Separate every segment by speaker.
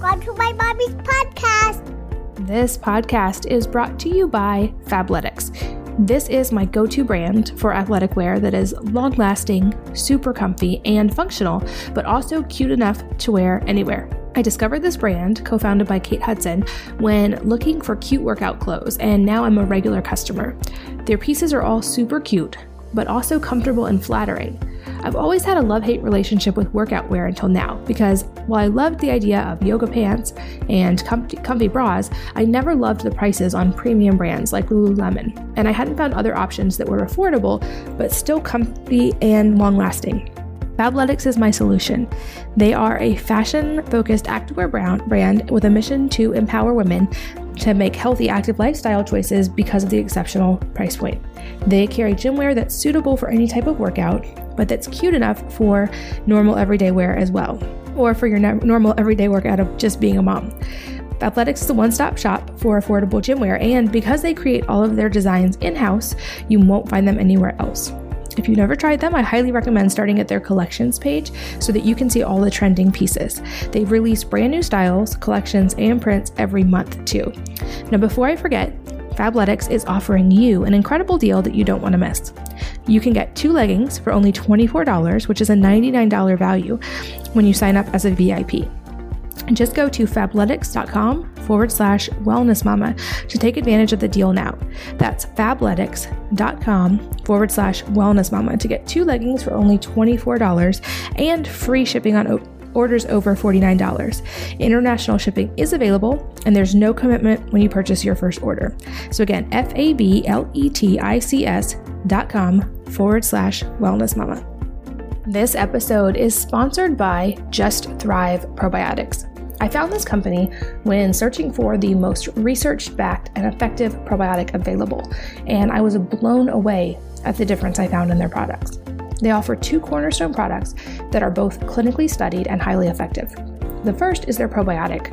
Speaker 1: Welcome to my mommy's podcast.
Speaker 2: This podcast is brought to you by Fabletics. This is my go to brand for athletic wear that is long lasting, super comfy, and functional, but also cute enough to wear anywhere. I discovered this brand, co founded by Kate Hudson, when looking for cute workout clothes, and now I'm a regular customer. Their pieces are all super cute, but also comfortable and flattering. I've always had a love hate relationship with workout wear until now because while I loved the idea of yoga pants and comfy, comfy bras, I never loved the prices on premium brands like Lululemon, and I hadn't found other options that were affordable but still comfy and long lasting. Fabletics is my solution. They are a fashion focused activewear brand with a mission to empower women to make healthy active lifestyle choices because of the exceptional price point. They carry gym wear that's suitable for any type of workout, but that's cute enough for normal everyday wear as well, or for your normal everyday workout of just being a mom. Fabletics is a one stop shop for affordable gym wear, and because they create all of their designs in house, you won't find them anywhere else. If you've never tried them, I highly recommend starting at their collections page so that you can see all the trending pieces. They've released brand new styles, collections, and prints every month too. Now, before I forget, Fabletics is offering you an incredible deal that you don't want to miss. You can get two leggings for only $24, which is a $99 value when you sign up as a VIP. Just go to fabletics.com forward slash wellness mama to take advantage of the deal now. That's fabletics.com forward slash wellness mama to get two leggings for only $24 and free shipping on orders over $49. International shipping is available, and there's no commitment when you purchase your first order. So again, F A B L E T I C S dot com forward slash wellness mama. This episode is sponsored by Just Thrive Probiotics. I found this company when searching for the most research backed and effective probiotic available, and I was blown away at the difference I found in their products. They offer two cornerstone products that are both clinically studied and highly effective. The first is their probiotic,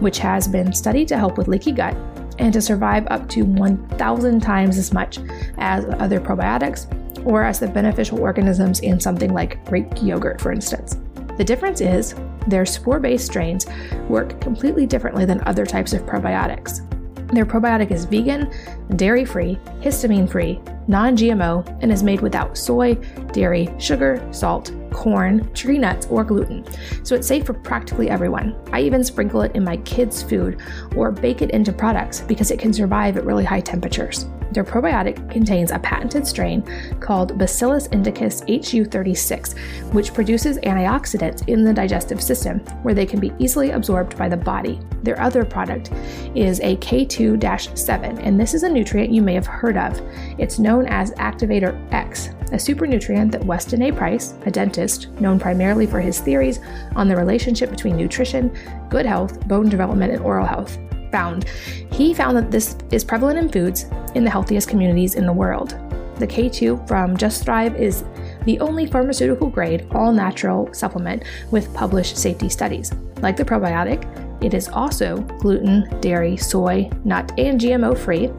Speaker 2: which has been studied to help with leaky gut and to survive up to 1,000 times as much as other probiotics or as the beneficial organisms in something like Greek yogurt, for instance. The difference is their spore based strains work completely differently than other types of probiotics. Their probiotic is vegan, dairy free, histamine free, non GMO, and is made without soy, dairy, sugar, salt, corn, tree nuts, or gluten. So it's safe for practically everyone. I even sprinkle it in my kids' food or bake it into products because it can survive at really high temperatures. Their probiotic contains a patented strain called Bacillus indicus HU36, which produces antioxidants in the digestive system where they can be easily absorbed by the body. Their other product is a K2 7, and this is a nutrient you may have heard of. It's known as Activator X, a super nutrient that Weston A. Price, a dentist known primarily for his theories on the relationship between nutrition, good health, bone development, and oral health, found. He found that this is prevalent in foods in the healthiest communities in the world. The K2 from Just Thrive is the only pharmaceutical grade, all natural supplement with published safety studies. Like the probiotic, it is also gluten, dairy, soy, nut, and GMO free,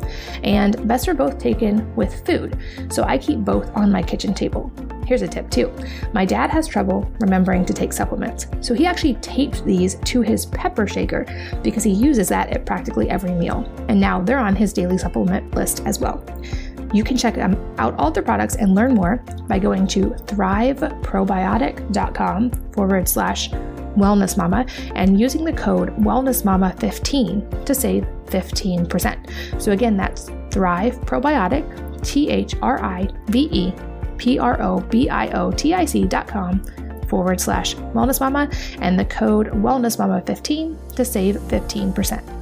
Speaker 2: and best are both taken with food, so I keep both on my kitchen table. Here's a tip too. My dad has trouble remembering to take supplements, so he actually taped these to his pepper shaker because he uses that at practically every meal, and now they're on his daily supplement list as well. You can check out all their products and learn more by going to thriveprobiotic.com forward slash wellness mama and using the code wellness mama 15 to save 15%. So again, that's Thrive Probiotic, T H R I V E P R O B I O T I C dot com forward slash wellness mama and the code wellness mama 15 to save 15%.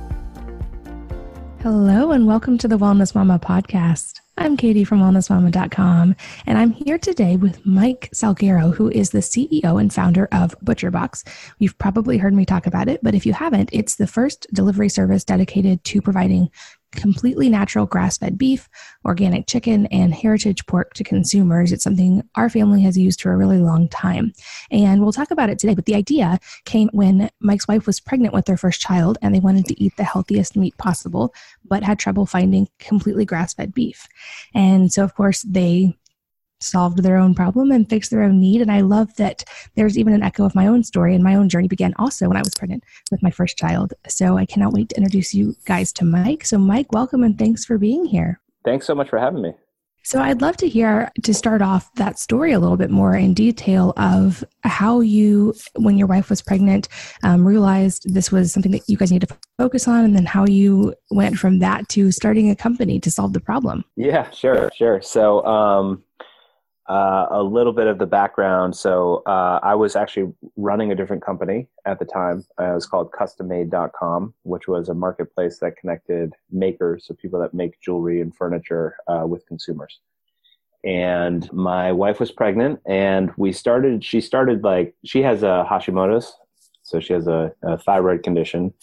Speaker 2: Hello, and welcome to the Wellness Mama podcast. I'm Katie from wellnessmama.com, and I'm here today with Mike Salguero, who is the CEO and founder of ButcherBox. You've probably heard me talk about it, but if you haven't, it's the first delivery service dedicated to providing completely natural grass fed beef, organic chicken, and heritage pork to consumers. It's something our family has used for a really long time. And we'll talk about it today. But the idea came when Mike's wife was pregnant with their first child and they wanted to eat the healthiest meat possible, but had trouble finding completely grass fed beef. And so, of course, they solved their own problem and fixed their own need. And I love that there's even an echo of my own story and my own journey began also when I was pregnant with my first child. So I cannot wait to introduce you guys to Mike. So, Mike, welcome and thanks for being here.
Speaker 3: Thanks so much for having me.
Speaker 2: So, I'd love to hear to start off that story a little bit more in detail of how you, when your wife was pregnant, um, realized this was something that you guys need to focus on, and then how you went from that to starting a company to solve the problem.
Speaker 3: Yeah, sure, sure. So, um, uh, a little bit of the background. So uh, I was actually running a different company at the time. Uh, it was called CustomMade.com, which was a marketplace that connected makers, so people that make jewelry and furniture, uh, with consumers. And my wife was pregnant, and we started. She started like she has a Hashimoto's, so she has a, a thyroid condition,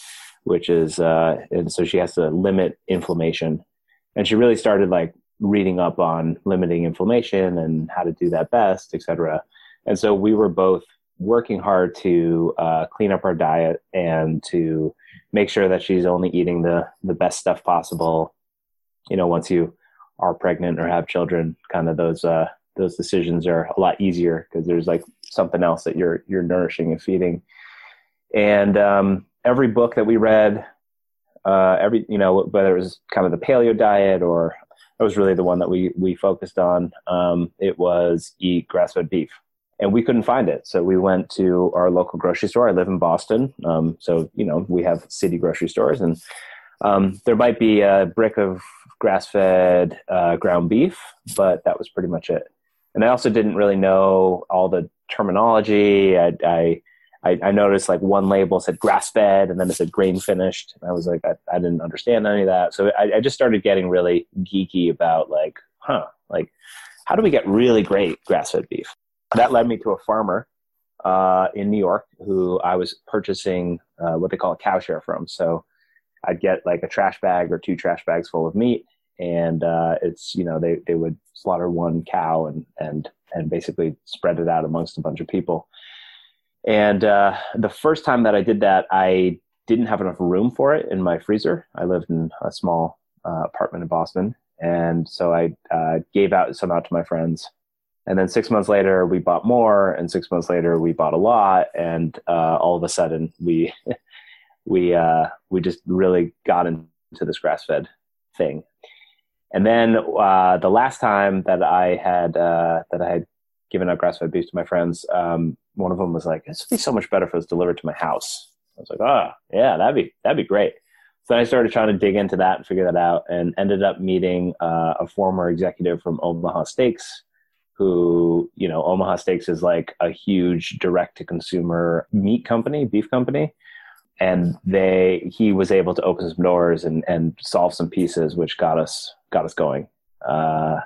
Speaker 3: which is uh, and so she has to limit inflammation. And she really started like reading up on limiting inflammation and how to do that best, et cetera. And so we were both working hard to uh, clean up our diet and to make sure that she's only eating the the best stuff possible. You know, once you are pregnant or have children, kind of those uh, those decisions are a lot easier because there's like something else that you're you're nourishing and feeding. And um, every book that we read, uh, every you know whether it was kind of the paleo diet or that was really the one that we we focused on. Um, it was eat grass fed beef, and we couldn't find it, so we went to our local grocery store. I live in Boston, um, so you know we have city grocery stores, and um, there might be a brick of grass fed uh, ground beef, but that was pretty much it. And I also didn't really know all the terminology. I, I I, I, noticed like one label said grass fed and then it said grain finished. And I was like, I, I didn't understand any of that. So I, I, just started getting really geeky about like, huh, like how do we get really great grass fed beef? That led me to a farmer uh, in New York who I was purchasing uh, what they call a cow share from. So I'd get like a trash bag or two trash bags full of meat. And uh, it's, you know, they, they would slaughter one cow and, and, and basically spread it out amongst a bunch of people and uh, the first time that I did that, I didn't have enough room for it in my freezer. I lived in a small uh, apartment in Boston, and so I uh, gave out some out to my friends. And then six months later, we bought more, and six months later, we bought a lot, and uh, all of a sudden, we we uh, we just really got into this grass fed thing. And then uh, the last time that I had that I had given out grass fed beef to my friends, um, one of them was like, "This would be so much better if it was delivered to my house." I was like, "Oh, yeah, that'd be that'd be great." So I started trying to dig into that and figure that out, and ended up meeting uh, a former executive from Omaha Steaks, who you know Omaha Steaks is like a huge direct to consumer meat company, beef company, and they he was able to open some doors and and solve some pieces, which got us got us going. Uh,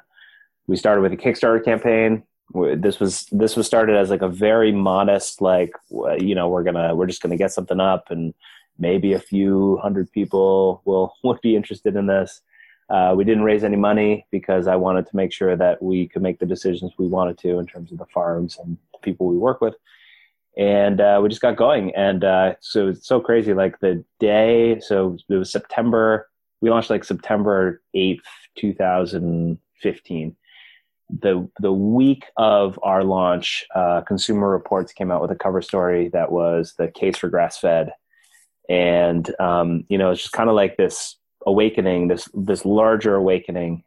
Speaker 3: we started with a Kickstarter campaign this was this was started as like a very modest like you know we're gonna we're just gonna get something up and maybe a few hundred people will would be interested in this. Uh, we didn't raise any money because i wanted to make sure that we could make the decisions we wanted to in terms of the farms and the people we work with. And uh, we just got going. And uh, so it's so crazy. Like the day so it was september we launched like september 8th 2015 the the week of our launch, uh, Consumer Reports came out with a cover story that was the case for grass fed, and um, you know it's just kind of like this awakening, this this larger awakening,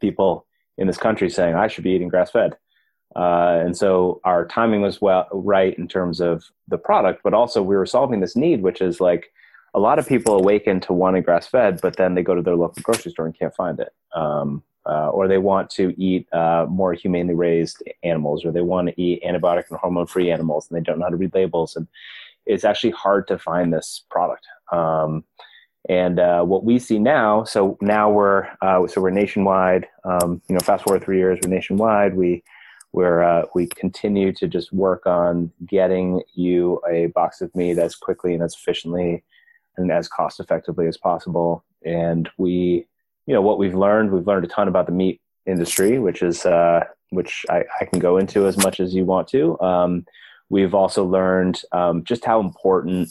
Speaker 3: people in this country saying I should be eating grass fed, uh, and so our timing was well right in terms of the product, but also we were solving this need, which is like a lot of people awaken to wanting grass fed, but then they go to their local grocery store and can't find it. Um, uh, or they want to eat uh, more humanely raised animals, or they want to eat antibiotic and hormone free animals, and they don't know how to read labels. And it's actually hard to find this product. Um, and uh, what we see now, so now we're uh, so we're nationwide. Um, you know, fast forward three years, we're nationwide. We we're uh, we continue to just work on getting you a box of meat as quickly and as efficiently and as cost effectively as possible. And we you know what we've learned we've learned a ton about the meat industry which is uh, which I, I, can go into as much as you want to. Um, we've also learned um, just how important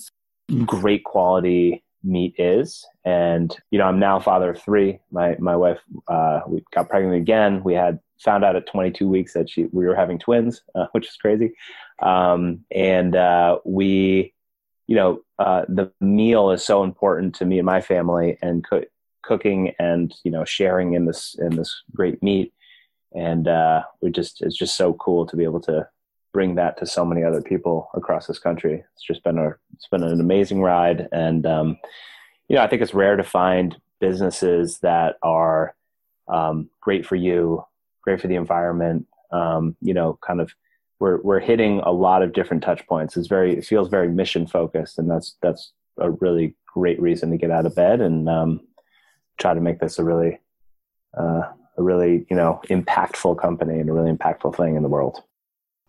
Speaker 3: great quality meat is. And you know i'm now father of three. My my wife uh, we got pregnant again. We had found out at 22 weeks that she we were having twins, uh, which is crazy. Um, and uh, we, you know, uh, the meal is so important to me and my family, and co- cooking and you know sharing in this in this great meat. And uh, we just it's just so cool to be able to bring that to so many other people across this country. It's just been a it's been an amazing ride, and um, you know I think it's rare to find businesses that are um, great for you, great for the environment. Um, you know, kind of we're we're hitting a lot of different touch points. It's very it feels very mission focused, and that's that's a really great reason to get out of bed and um, try to make this a really uh, a really you know impactful company and a really impactful thing in the world.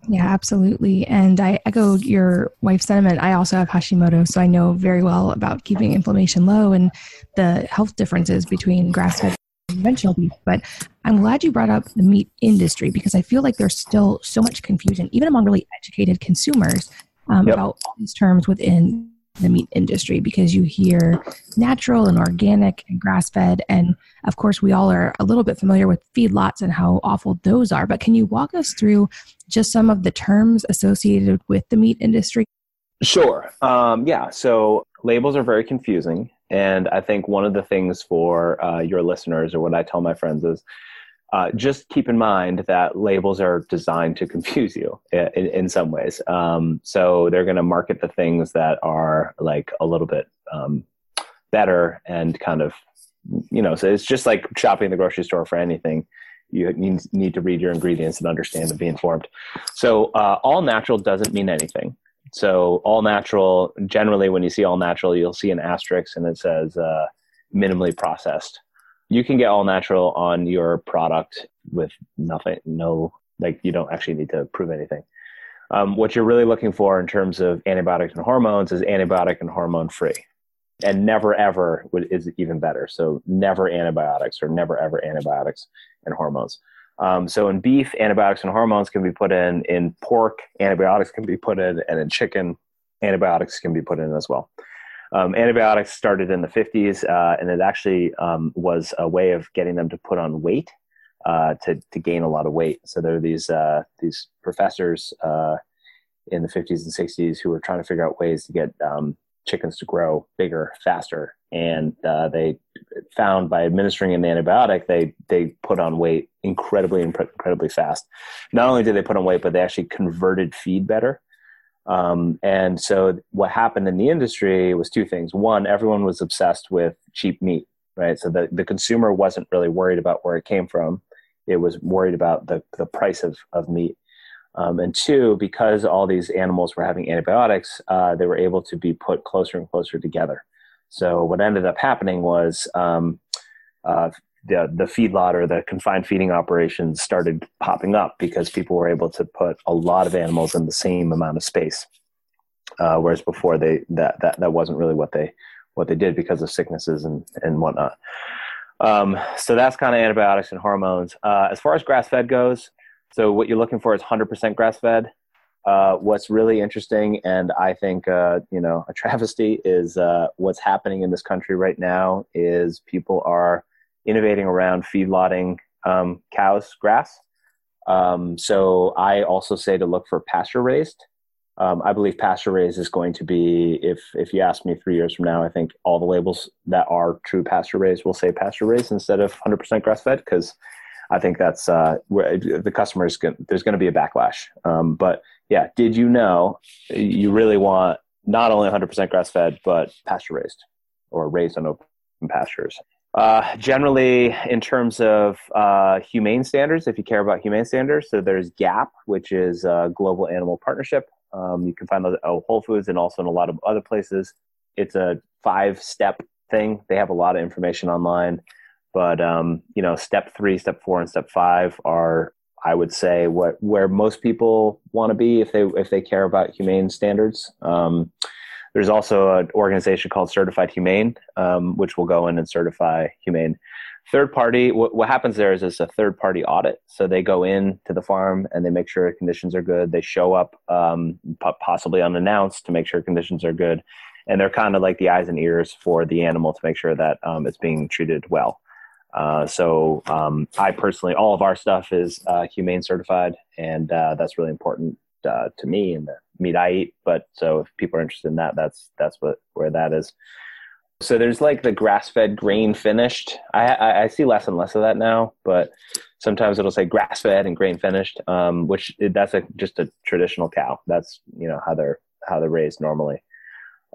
Speaker 2: Yeah, absolutely. And I echo your wife's sentiment. I also have Hashimoto, so I know very well about keeping inflammation low and the health differences between grass fed and conventional beef. But I'm glad you brought up the meat industry because I feel like there's still so much confusion, even among really educated consumers, um, yep. about all these terms within the meat industry because you hear natural and organic and grass fed. And of course, we all are a little bit familiar with feedlots and how awful those are. But can you walk us through just some of the terms associated with the meat industry?
Speaker 3: Sure. Um, yeah. So labels are very confusing. And I think one of the things for uh, your listeners, or what I tell my friends, is uh, just keep in mind that labels are designed to confuse you in, in some ways. Um, so they're going to market the things that are like a little bit um, better and kind of, you know, so it's just like shopping the grocery store for anything. You need, need to read your ingredients and understand and be informed. So uh, all natural doesn't mean anything. So all natural, generally, when you see all natural, you'll see an asterisk and it says uh, minimally processed you can get all natural on your product with nothing, no, like you don't actually need to prove anything. Um, what you're really looking for in terms of antibiotics and hormones is antibiotic and hormone free. And never ever would, is even better. So never antibiotics or never ever antibiotics and hormones. Um, so in beef, antibiotics and hormones can be put in. In pork, antibiotics can be put in, and in chicken, antibiotics can be put in as well. Um, antibiotics started in the 50s, uh, and it actually um, was a way of getting them to put on weight uh, to to gain a lot of weight. So there are these uh, these professors uh, in the 50s and 60s who were trying to figure out ways to get um, chickens to grow bigger, faster, and uh, they found by administering an antibiotic, they they put on weight incredibly incredibly fast. Not only did they put on weight, but they actually converted feed better. Um, and so what happened in the industry was two things. One, everyone was obsessed with cheap meat, right? So the, the consumer wasn't really worried about where it came from. It was worried about the, the price of, of meat. Um, and two, because all these animals were having antibiotics, uh, they were able to be put closer and closer together. So what ended up happening was um, uh, the the feedlot or the confined feeding operations started popping up because people were able to put a lot of animals in the same amount of space, uh, whereas before they that, that that wasn't really what they what they did because of sicknesses and and whatnot. Um, so that's kind of antibiotics and hormones. Uh, as far as grass fed goes, so what you're looking for is 100% grass fed. Uh, what's really interesting, and I think uh, you know a travesty, is uh, what's happening in this country right now. Is people are innovating around feedlotting um, cows grass. Um, so I also say to look for pasture raised. Um, I believe pasture raised is going to be, if if you ask me three years from now, I think all the labels that are true pasture raised will say pasture raised instead of 100% grass fed because I think that's uh, where the customers there's going to be a backlash. Um, but yeah, did you know you really want not only 100% grass fed but pasture raised or raised on open pastures? Uh, generally, in terms of uh, humane standards, if you care about humane standards, so there's GAP, which is Global Animal Partnership. Um, you can find those at Whole Foods and also in a lot of other places. It's a five step thing. They have a lot of information online, but um, you know, step three, step four, and step five are, I would say, what where most people want to be if they if they care about humane standards. Um, there's also an organization called Certified Humane, um, which will go in and certify humane. Third party, what, what happens there is it's a third party audit. So they go in to the farm and they make sure conditions are good. They show up um, possibly unannounced to make sure conditions are good. And they're kind of like the eyes and ears for the animal to make sure that um, it's being treated well. Uh, so um, I personally, all of our stuff is uh, humane certified, and uh, that's really important uh, to me and the meat I eat. But so if people are interested in that, that's that's what where that is. So there's like the grass fed grain finished. I, I, I see less and less of that now, but sometimes it'll say grass fed and grain finished, um, which that's a, just a traditional cow. That's you know how they're how they're raised normally.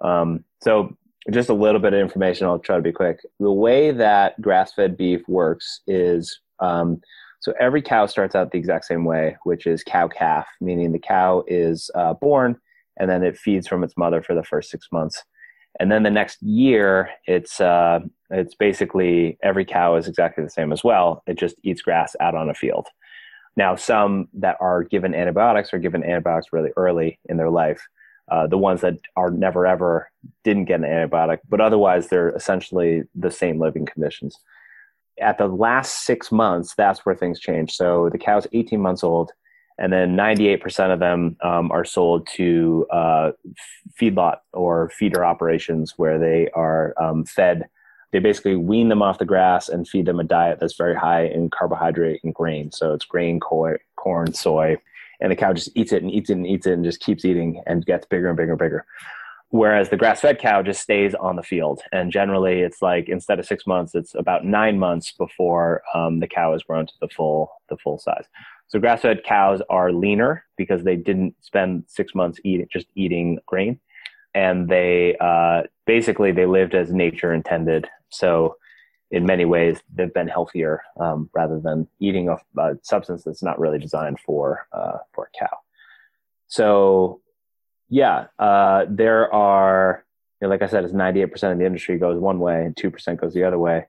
Speaker 3: Um, so just a little bit of information. I'll try to be quick. The way that grass fed beef works is um, so every cow starts out the exact same way, which is cow calf, meaning the cow is uh, born and then it feeds from its mother for the first six months. And then the next year, it's uh, it's basically every cow is exactly the same as well. It just eats grass out on a field. Now, some that are given antibiotics are given antibiotics really early in their life. Uh, the ones that are never ever didn't get an antibiotic, but otherwise they're essentially the same living conditions. At the last six months, that's where things change. So the cow's 18 months old and then 98% of them um, are sold to uh, feedlot or feeder operations where they are um, fed. They basically wean them off the grass and feed them a diet that's very high in carbohydrate and grain. So it's grain corn soy and the cow just eats it and eats it and eats it and just keeps eating and gets bigger and bigger and bigger whereas the grass-fed cow just stays on the field and generally it's like instead of six months it's about nine months before um, the cow has grown to the full the full size so grass fed cows are leaner because they didn't spend six months eating just eating grain, and they uh, basically they lived as nature intended. So in many ways they've been healthier um, rather than eating a, a, substance that's not really designed for uh, for a cow. So yeah, uh, there are you know, like I said, it's ninety eight percent of the industry goes one way and two percent goes the other way.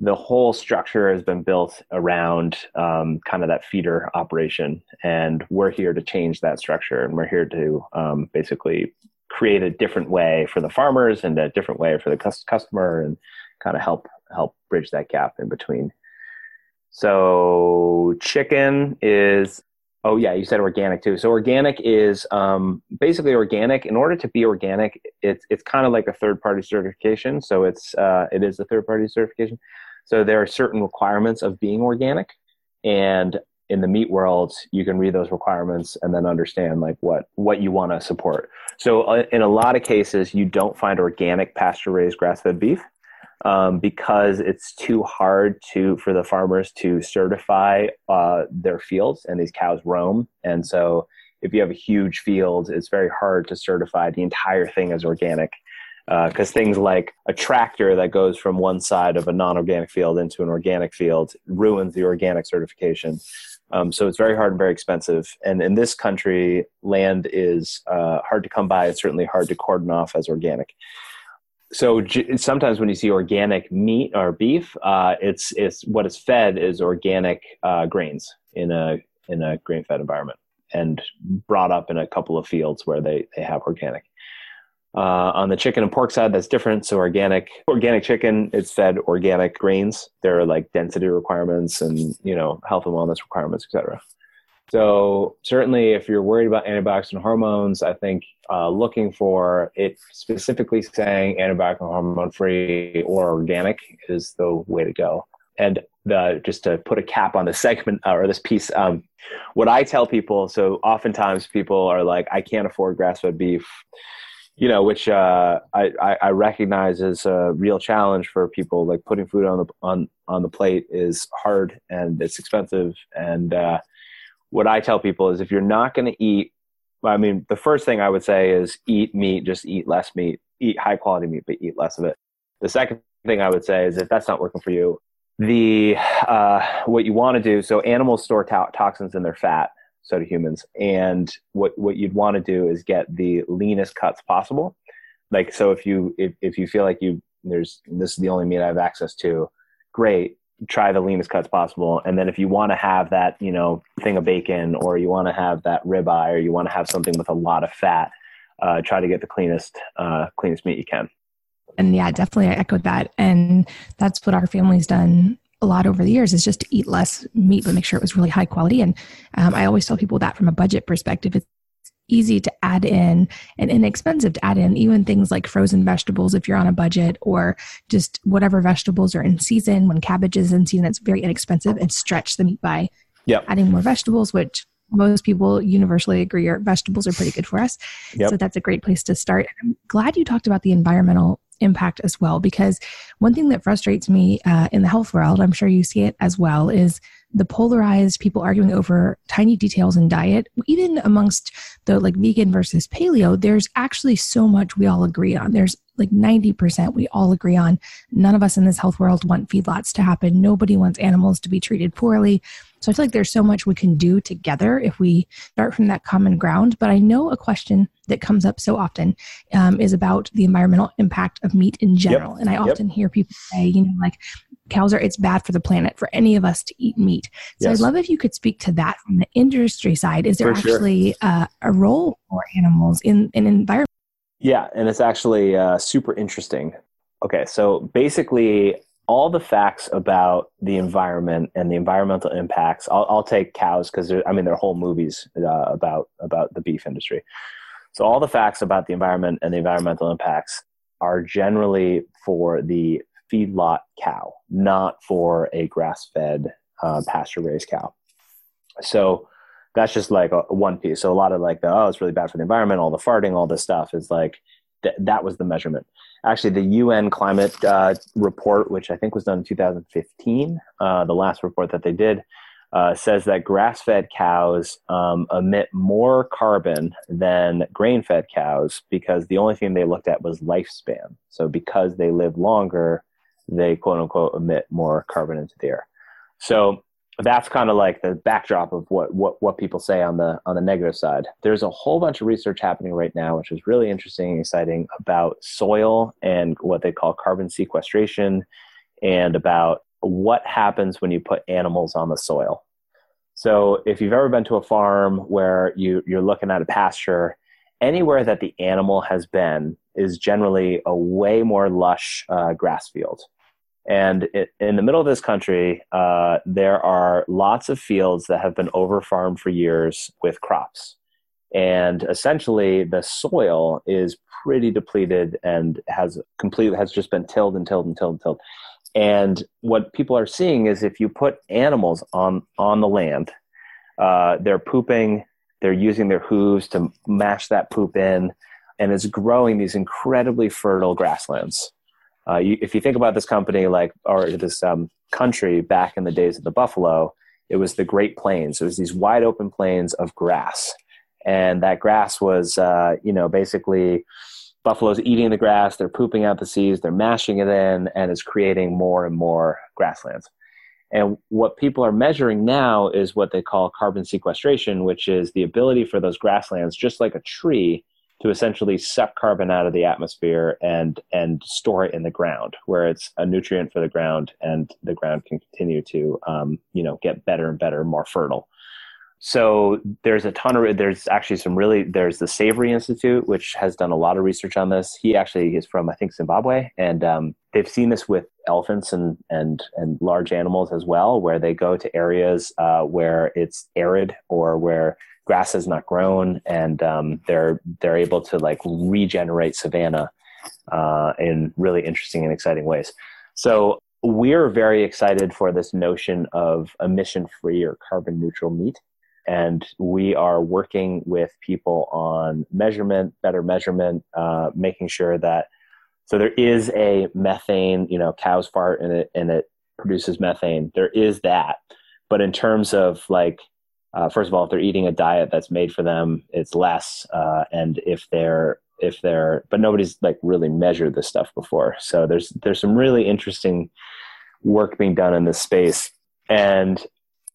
Speaker 3: The whole structure has been built around um, kind of that feeder operation and we're here to change that structure and we're here to um, basically create a different way for the farmers and a different way for the customer and kind of help help bridge that gap in between. So chicken is oh yeah you said organic too. So organic is um, basically organic. In order to be organic it's it's kind of like a third party certification. So it's uh, it is a third party certification. So there are certain requirements of being organic, and in the meat world, you can read those requirements and then understand like what what you want to support. So uh, in a lot of cases, you don't find organic pasture raised grass fed beef. Um, because it's too hard to for the farmers to certify uh, their fields and these cows roam and so if you have a huge field it's very hard to certify the entire thing as organic because uh, things like a tractor that goes from one side of a non-organic field into an organic field ruins the organic certification. Um, so it's very hard and very expensive. And in this country, land is uh, hard to come by. It's certainly hard to cordon off as organic. So sometimes when you see organic meat or beef, uh, it's it's what is fed is organic uh, grains in a in a grain fed environment and brought up in a couple of fields where they they have organic. Uh, on the chicken and pork side, that's different. So organic, organic chicken, it's fed organic grains. There are like density requirements and you know health and wellness requirements, etc. So certainly, if you're worried about antibiotics and hormones, I think uh, looking for it specifically saying antibiotic and hormone free or organic is the way to go. And the, just to put a cap on this segment uh, or this piece, um, what I tell people. So oftentimes people are like, I can't afford grass fed beef you know, which uh, I, I recognize as a real challenge for people. Like putting food on the on on the plate is hard and it's expensive. And uh, what I tell people is, if you're not going to eat, I mean, the first thing I would say is eat meat, just eat less meat, eat high quality meat, but eat less of it. The second thing I would say is, if that's not working for you, the uh, what you want to do. So animals store to- toxins in their fat so do humans. And what what you'd want to do is get the leanest cuts possible. Like so, if you if if you feel like you there's this is the only meat I have access to, great. Try the leanest cuts possible, and then if you want to have that you know thing of bacon, or you want to have that ribeye, or you want to have something with a lot of fat, uh, try to get the cleanest uh, cleanest meat you can.
Speaker 2: And yeah, definitely I echoed that, and that's what our family's done a lot over the years is just to eat less meat, but make sure it was really high quality. And um, I always tell people that from a budget perspective, it's easy to add in and inexpensive to add in even things like frozen vegetables if you're on a budget or just whatever vegetables are in season when cabbage is in season it's very inexpensive and stretch the meat by
Speaker 3: Yep.
Speaker 2: adding more vegetables which most people universally agree are vegetables are pretty good for us
Speaker 3: Yep.
Speaker 2: so that's a great place to start i'm glad you talked about the environmental impact as well because one thing that frustrates me uh, in the health world i'm sure you see it as well is the polarized people arguing over tiny details in diet even amongst the like vegan versus paleo there's actually so much we all agree on. There's like 90% we all agree on. None of us in this health world want feedlots to happen. Nobody wants animals to be treated poorly. So i feel like there's so much we can do together if we start from that common ground. But i know a question that comes up so often um, is about the environmental impact of meat in general. And i
Speaker 3: Yep.
Speaker 2: often hear people say you know like cows are it's bad for the planet for any of us to eat meat so
Speaker 3: Yes.
Speaker 2: i'd love if you could speak to that from the industry side is there
Speaker 3: For sure.
Speaker 2: actually uh, a role for animals in an environment
Speaker 3: Yeah, and it's actually uh, super interesting. Okay, so basically, all the facts about the environment and the environmental impacts. I'll, I'll take cows because I mean there are whole movies uh, about about the beef industry. So all the facts about the environment and the environmental impacts are generally for the feedlot cow, not for a grass-fed uh, pasture-raised cow. So that's just like a, one piece. So a lot of like the oh, it's really bad for the environment, all the farting, all this stuff is like th- that was the measurement. Actually, the UN climate uh, report, which I think was done in 2015, uh, the last report that they did, uh, says that grass-fed cows um, emit more carbon than grain-fed cows because the only thing they looked at was lifespan. So because they live longer, they quote unquote emit more carbon into the air. So that's kind of like the backdrop of what, what what people say on the on the negative side. There's a whole bunch of research happening right now, which is really interesting and exciting about soil and what they call carbon sequestration, and about what happens when you put animals on the soil. So if you've ever been to a farm where you you're looking at a pasture, anywhere that the animal has been is generally a way more lush uh, grass field. And it, in the middle of this country, uh, there are lots of fields that have been overfarmed for years with crops. And essentially, the soil is pretty depleted and has completely has just been tilled and tilled and tilled and tilled. And what people are seeing is if you put animals on on the land, uh, they're pooping, they're using their hooves to mash that poop in, and it's growing these incredibly fertile grasslands. Uh, you, if you think about this company, like or this um, country back in the days of the buffalo, it was the Great Plains. It was these wide open plains of grass, and that grass was, uh, you know, basically buffaloes eating the grass. They're pooping out the seeds. They're mashing it in, and it's creating more and more grasslands. And what people are measuring now is what they call carbon sequestration, which is the ability for those grasslands, just like a tree, to essentially suck carbon out of the atmosphere and and store it in the ground, where it's a nutrient for the ground, and the ground can continue to um, you know get better and better, more fertile. So there's a ton of there's actually some really there's the Savory Institute, which has done a lot of research on this. He actually is from I think Zimbabwe, and um, they've seen this with elephants and and and large animals as well, where they go to areas uh, where it's arid or where grass has not grown, and um, they're they're able to like regenerate savanna uh, in really interesting and exciting ways. So we're very excited for this notion of emission free or carbon neutral meat and we are working with people on measurement, better measurement, uh, making sure that so there is a methane, you know, cows fart and it and it produces methane. There is that, but in terms of like, uh, first of all, if they're eating a diet that's made for them, it's less, uh, and if they're if they're but nobody's like really measured this stuff before, so there's there's some really interesting work being done in this space and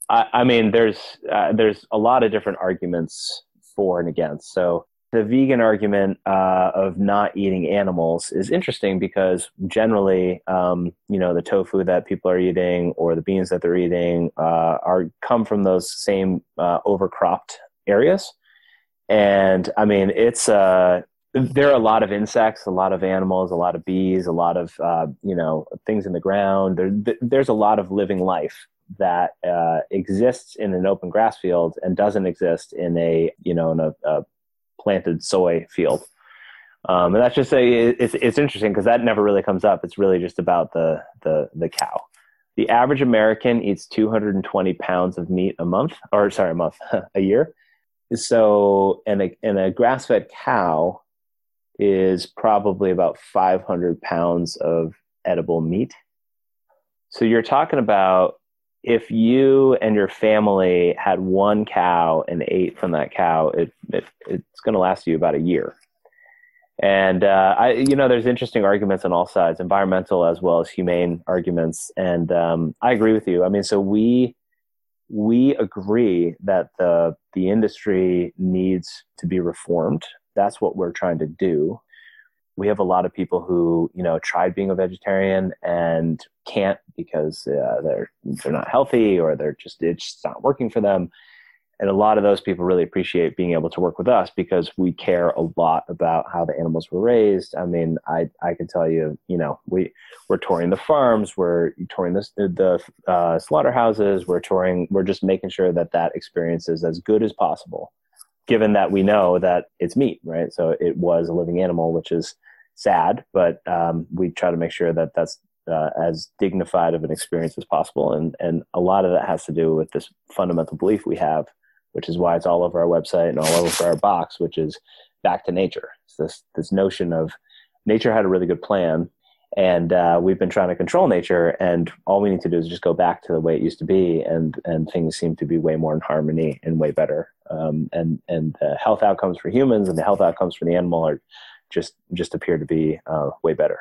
Speaker 3: I, I mean, there's uh, there's a lot of different arguments for and against. So the vegan argument uh, of not eating animals is interesting because generally, um, you know, the tofu that people are eating or the beans that they're eating uh, are come from those same uh, overcropped areas, and I mean, it's uh, there are a lot of insects, a lot of animals, a lot of bees, a lot of uh, you know things in the ground. There, there's a lot of living life that uh, exists in an open grass field and doesn't exist in a you know in a, a planted soy field. Um, and that's just a, it's, it's interesting because that never really comes up. It's really just about the, the, the cow. The average American eats 220 pounds of meat a month, or sorry, a month, a year. So, and a, and a grass fed cow is probably about 500 pounds of edible meat. So you're talking about if you and your family had one cow and ate from that cow, it, it it's going to last you about a year. And uh, I, you know, there's interesting arguments on all sides, environmental as well as humane arguments. And um, I agree with you. I mean, so we we agree that the the industry needs to be reformed. That's what we're trying to do we have a lot of people who you know tried being a vegetarian and can't because uh, they're they're not healthy or they're just it's just not working for them and a lot of those people really appreciate being able to work with us because we care a lot about how the animals were raised i mean i i can tell you you know we we're touring the farms we're touring the, the uh, slaughterhouses we're touring we're just making sure that that experience is as good as possible given that we know that it's meat, right? So it was a living animal, which is sad, but um, we try to make sure that that's uh, as dignified of an experience as possible. And, and a lot of that has to do with this fundamental belief we have, which is why it's all over our website and all over our box, which is back to nature. It's this, this notion of nature had a really good plan and uh, we've been trying to control nature and all we need to do is just go back to the way it used to be and and things seem to be way more in harmony and way better um, and and the health outcomes for humans and the health outcomes for the animal are just just appear to be uh, way better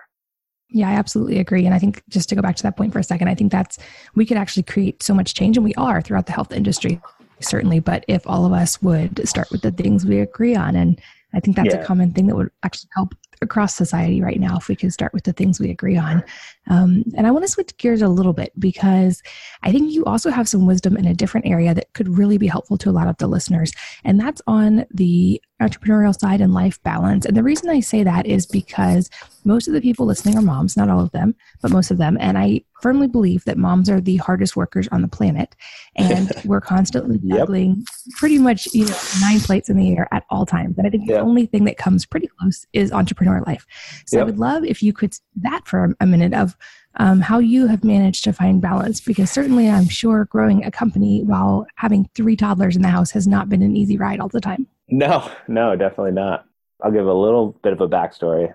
Speaker 2: yeah, I absolutely agree. And I think just to go back to that point for a second, I think that's we could actually create so much change, and we are throughout the health industry, certainly. But if all of us would start with the things we agree on, and I think that's yeah. a common thing that would actually help across society right now if we could start with the things we agree on. Um, and I want to switch gears a little bit because I think you also have some wisdom in a different area that could really be helpful to a lot of the listeners. And that's on the entrepreneurial side and life balance. And the reason I say that is because most of the people listening are moms, not all of them, but most of them. And I firmly believe that moms are the hardest workers on the planet. And we're constantly juggling yep. pretty much, you know, nine plates in the air at all times. And I think yep. the only thing that comes pretty close is entrepreneur life. So yep. I would love if you could that for a minute of um, how you have managed to find balance because certainly I'm sure growing a company while having three toddlers in the house has not been an easy ride all the time.
Speaker 3: No, no, definitely not. I'll give a little bit of a backstory.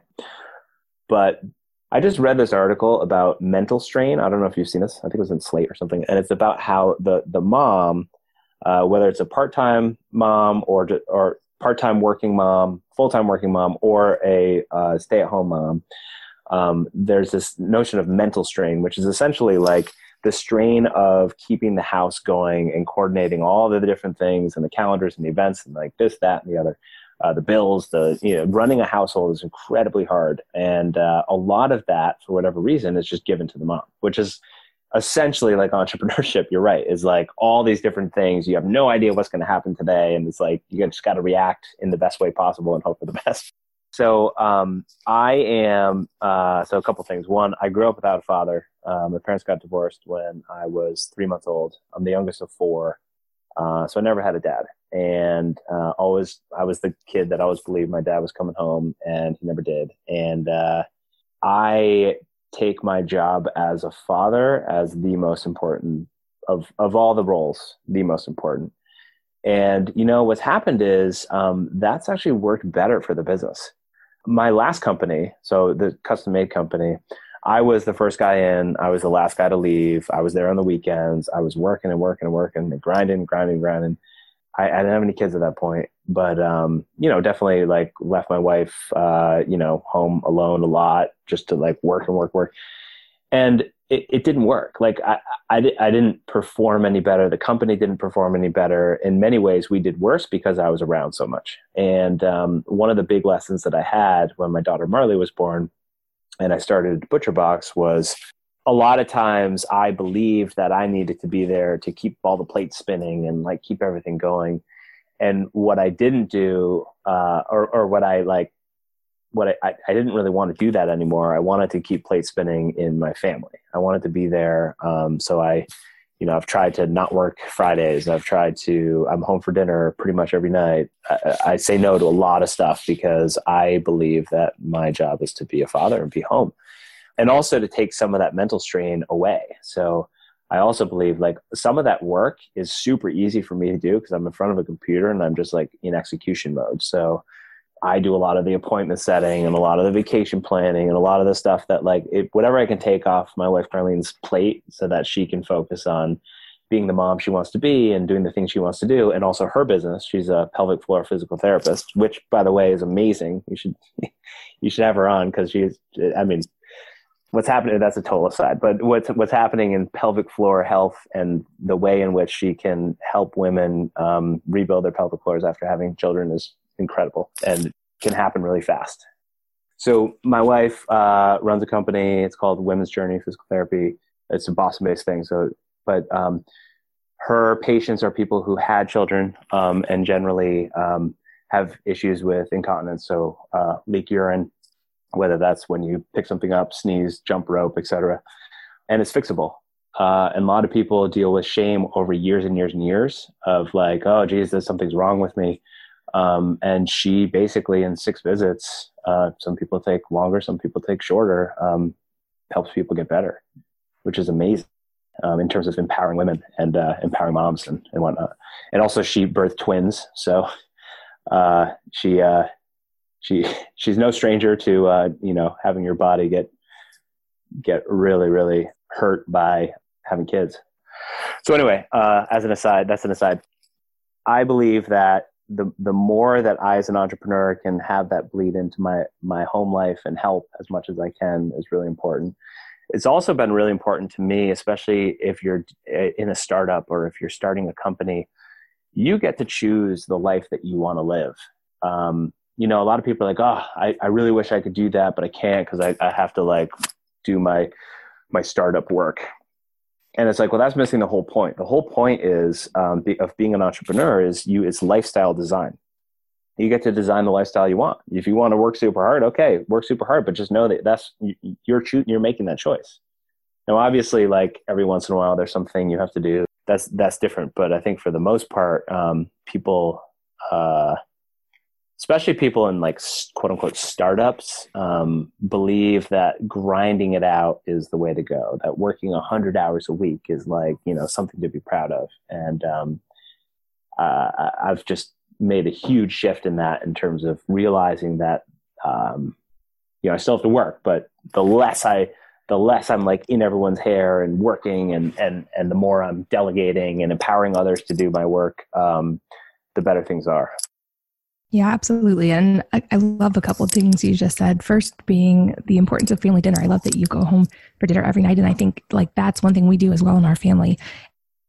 Speaker 3: But I just read this article about mental strain. I don't know if you've seen this. I think it was in Slate or something. And it's about how the, the mom, uh, whether it's a part time mom or, or part time working mom, full time working mom, or a uh, stay at home mom, um, there's this notion of mental strain, which is essentially like the strain of keeping the house going and coordinating all the different things and the calendars and the events and like this, that, and the other. Uh, the bills, the you know, running a household is incredibly hard, and uh, a lot of that, for whatever reason, is just given to the mom, which is essentially like entrepreneurship. You're right, is like all these different things. You have no idea what's going to happen today, and it's like you just got to react in the best way possible and hope for the best. So um, I am uh, so a couple things. One, I grew up without a father. Uh, my parents got divorced when I was three months old. I'm the youngest of four, uh, so I never had a dad. And uh, always, I was the kid that always believed my dad was coming home, and he never did. And uh, I take my job as a father as the most important of of all the roles, the most important. And you know what's happened is um, that's actually worked better for the business my last company, so the custom made company, I was the first guy in. I was the last guy to leave. I was there on the weekends. I was working and working and working and grinding, grinding, grinding. I, I didn't have any kids at that point, but um, you know, definitely like left my wife, uh, you know, home alone a lot just to like work and work, work. And it, it didn't work. Like I, I, I didn't perform any better. The company didn't perform any better. In many ways, we did worse because I was around so much. And um, one of the big lessons that I had when my daughter Marley was born, and I started ButcherBox, was a lot of times I believed that I needed to be there to keep all the plates spinning and like keep everything going. And what I didn't do, uh, or or what I like what I, I didn't really want to do that anymore. I wanted to keep plate spinning in my family. I wanted to be there. Um, so I, you know, I've tried to not work Fridays. I've tried to, I'm home for dinner pretty much every night. I, I, say no to a lot of stuff because I believe that my job is to be a father and be home and also to take some of that mental strain away. So I also believe like some of that work is super easy for me to do because I'm in front of a computer and I'm just like in execution mode. So I do a lot of the appointment setting and a lot of the vacation planning and a lot of the stuff that like it, whatever I can take off my wife Carlene's plate so that she can focus on being the mom she wants to be and doing the things she wants to do and also her business. She's a pelvic floor physical therapist, which by the way is amazing. You should you should have her on because she's I mean what's happening that's a total aside but what's what's happening in pelvic floor health and the way in which she can help women um, rebuild their pelvic floors after having children is incredible and can happen really fast. So my wife uh, runs a company. It's called Women's Journey Physical Therapy. It's a Boston-based thing. So, but um, her patients are people who had children um, and generally um, have issues with incontinence. So uh, leak urine, whether that's when you pick something up, sneeze, jump rope, etc. And it's fixable. Uh, and a lot of people deal with shame over years and years and years of like, oh, geez, there's something's wrong with me. Um, and she basically, in six visits, uh, some people take longer, some people take shorter, um, helps people get better, which is amazing um, in terms of empowering women and uh, empowering moms and, and whatnot. And also, she birthed twins, so uh, she uh, she she's no stranger to uh, you know having your body get get really really hurt by having kids. So anyway, uh, as an aside, that's an aside. I believe that the the more that I as an entrepreneur can have that bleed into my my home life and help as much as I can is really important. It's also been really important to me, especially if you're in a startup or if you're starting a company. You get to choose the life that you want to live. Um, you know, a lot of people are like, "Oh, I, I really wish I could do that, but I can't because I, I have to like do my my startup work." And it's like well that's missing the whole point. The whole point is um, be, of being an entrepreneur is you it's lifestyle design. You get to design the lifestyle you want. If you want to work super hard okay work super hard but just know that that's you're shooting you're making that choice. Now obviously like every once in a while there's something you have to do that's that's different. But i think for the most part um, people uh, especially people in like quote unquote startups um, believe that grinding it out is the way to go that working 100 hours a week is like you know something to be proud of. And um, uh, i've just made a huge shift in that in terms of realizing that um, you know i still have to work but the less i the less i'm like in everyone's hair and working and and and the more i'm delegating and empowering others to do my work um, the better things are
Speaker 2: yeah, absolutely. And I, I, love a couple of things you just said. First, being the importance of family dinner. I love that you go home for dinner every night. And I think like that's one thing we do as well in our family.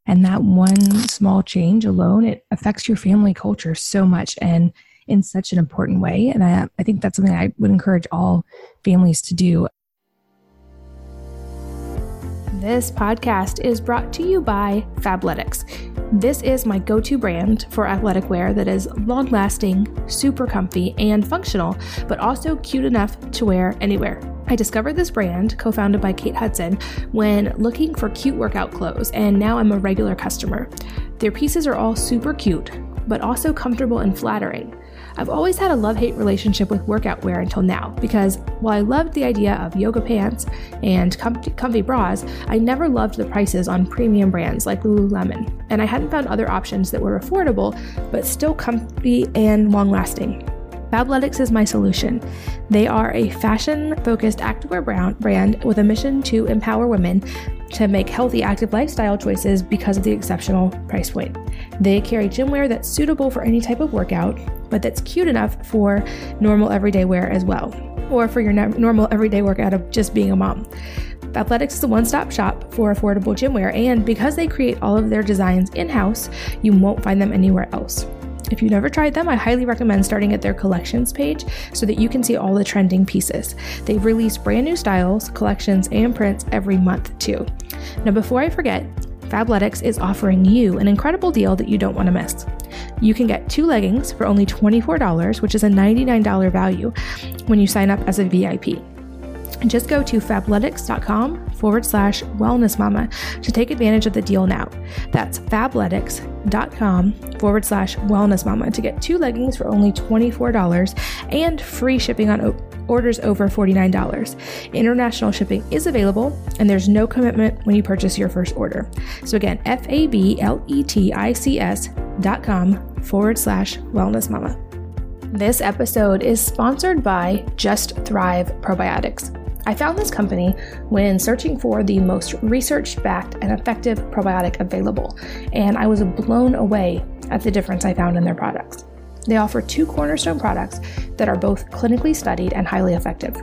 Speaker 2: And that one small change alone, it affects your family culture so much and in such an important way. And I, I think that's something I would encourage all families to do. This podcast is brought to you by Fabletics. This is my go to brand for athletic wear that is long lasting, super comfy, and functional, but also cute enough to wear anywhere. I discovered this brand, co founded by Kate Hudson, when looking for cute workout clothes, and now I'm a regular customer. Their pieces are all super cute, but also comfortable and flattering. I've always had a love hate relationship with workout wear until now because while I loved the idea of yoga pants and comfy, comfy bras, I never loved the prices on premium brands like Lululemon, and I hadn't found other options that were affordable but still comfy and long lasting. Fabletics is my solution. They are a fashion focused activewear brand with a mission to empower women to make healthy active lifestyle choices because of the exceptional price point. They carry gym wear that's suitable for any type of workout, but that's cute enough for normal everyday wear as well, or for your normal everyday workout of just being a mom. Fabletics is a one stop shop for affordable gym wear, and because they create all of their designs in house, you won't find them anywhere else. If you've never tried them, I highly recommend starting at their collections page so that you can see all the trending pieces. They release brand new styles, collections, and prints every month, too. Now, before I forget, Fabletics is offering you an incredible deal that you don't want to miss. You can get two leggings for only $24, which is a $99 value when you sign up as a VIP. Just go to fabletics.com forward slash wellness mama to take advantage of the deal now. That's fabletics.com forward slash wellness mama to get two leggings for only $24 and free shipping on orders over $49. International shipping is available and there's no commitment when you purchase your first order. So again, F A B L E T I C S dot com forward slash wellness mama. This episode is sponsored by Just Thrive Probiotics. I found this company when searching for the most research backed and effective probiotic available, and I was blown away at the difference I found in their products. They offer two cornerstone products that are both clinically studied and highly effective.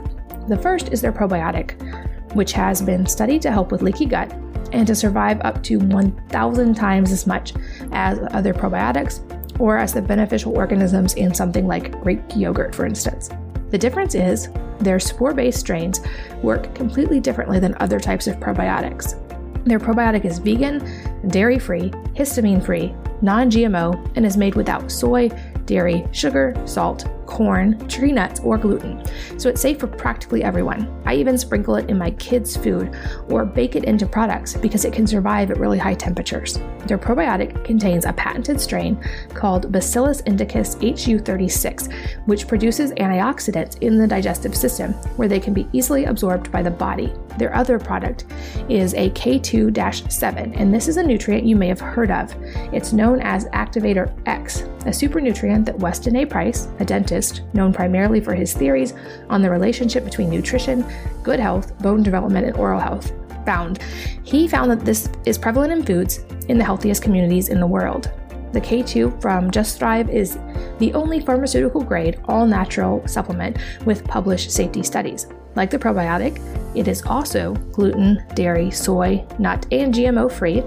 Speaker 2: The first is their probiotic, which has been studied to help with leaky gut and to survive up to 1,000 times as much as other probiotics or as the beneficial organisms in something like Greek yogurt, for instance. The difference is their spore based strains work completely differently than other types of probiotics. Their probiotic is vegan, dairy free, histamine free, non GMO, and is made without soy, dairy, sugar, salt, corn, tree nuts, or gluten. So it's safe for practically everyone. I even sprinkle it in my kids' food or bake it into products because it can survive at really high temperatures. Their probiotic contains a patented strain called Bacillus indicus HU36, which produces antioxidants in the digestive system where they can be easily absorbed by the body. Their other product is a K2 7, and this is a nutrient you may have heard of. It's known as Activator X, a super nutrient that Weston A. Price, a dentist known primarily for his theories on the relationship between nutrition, good health, bone development, and oral health, found. He found that this is prevalent in foods in the healthiest communities in the world. The K2 from Just Thrive is the only pharmaceutical grade, all natural supplement with published safety studies. Like the probiotic, it is also gluten, dairy, soy, nut, and GMO free,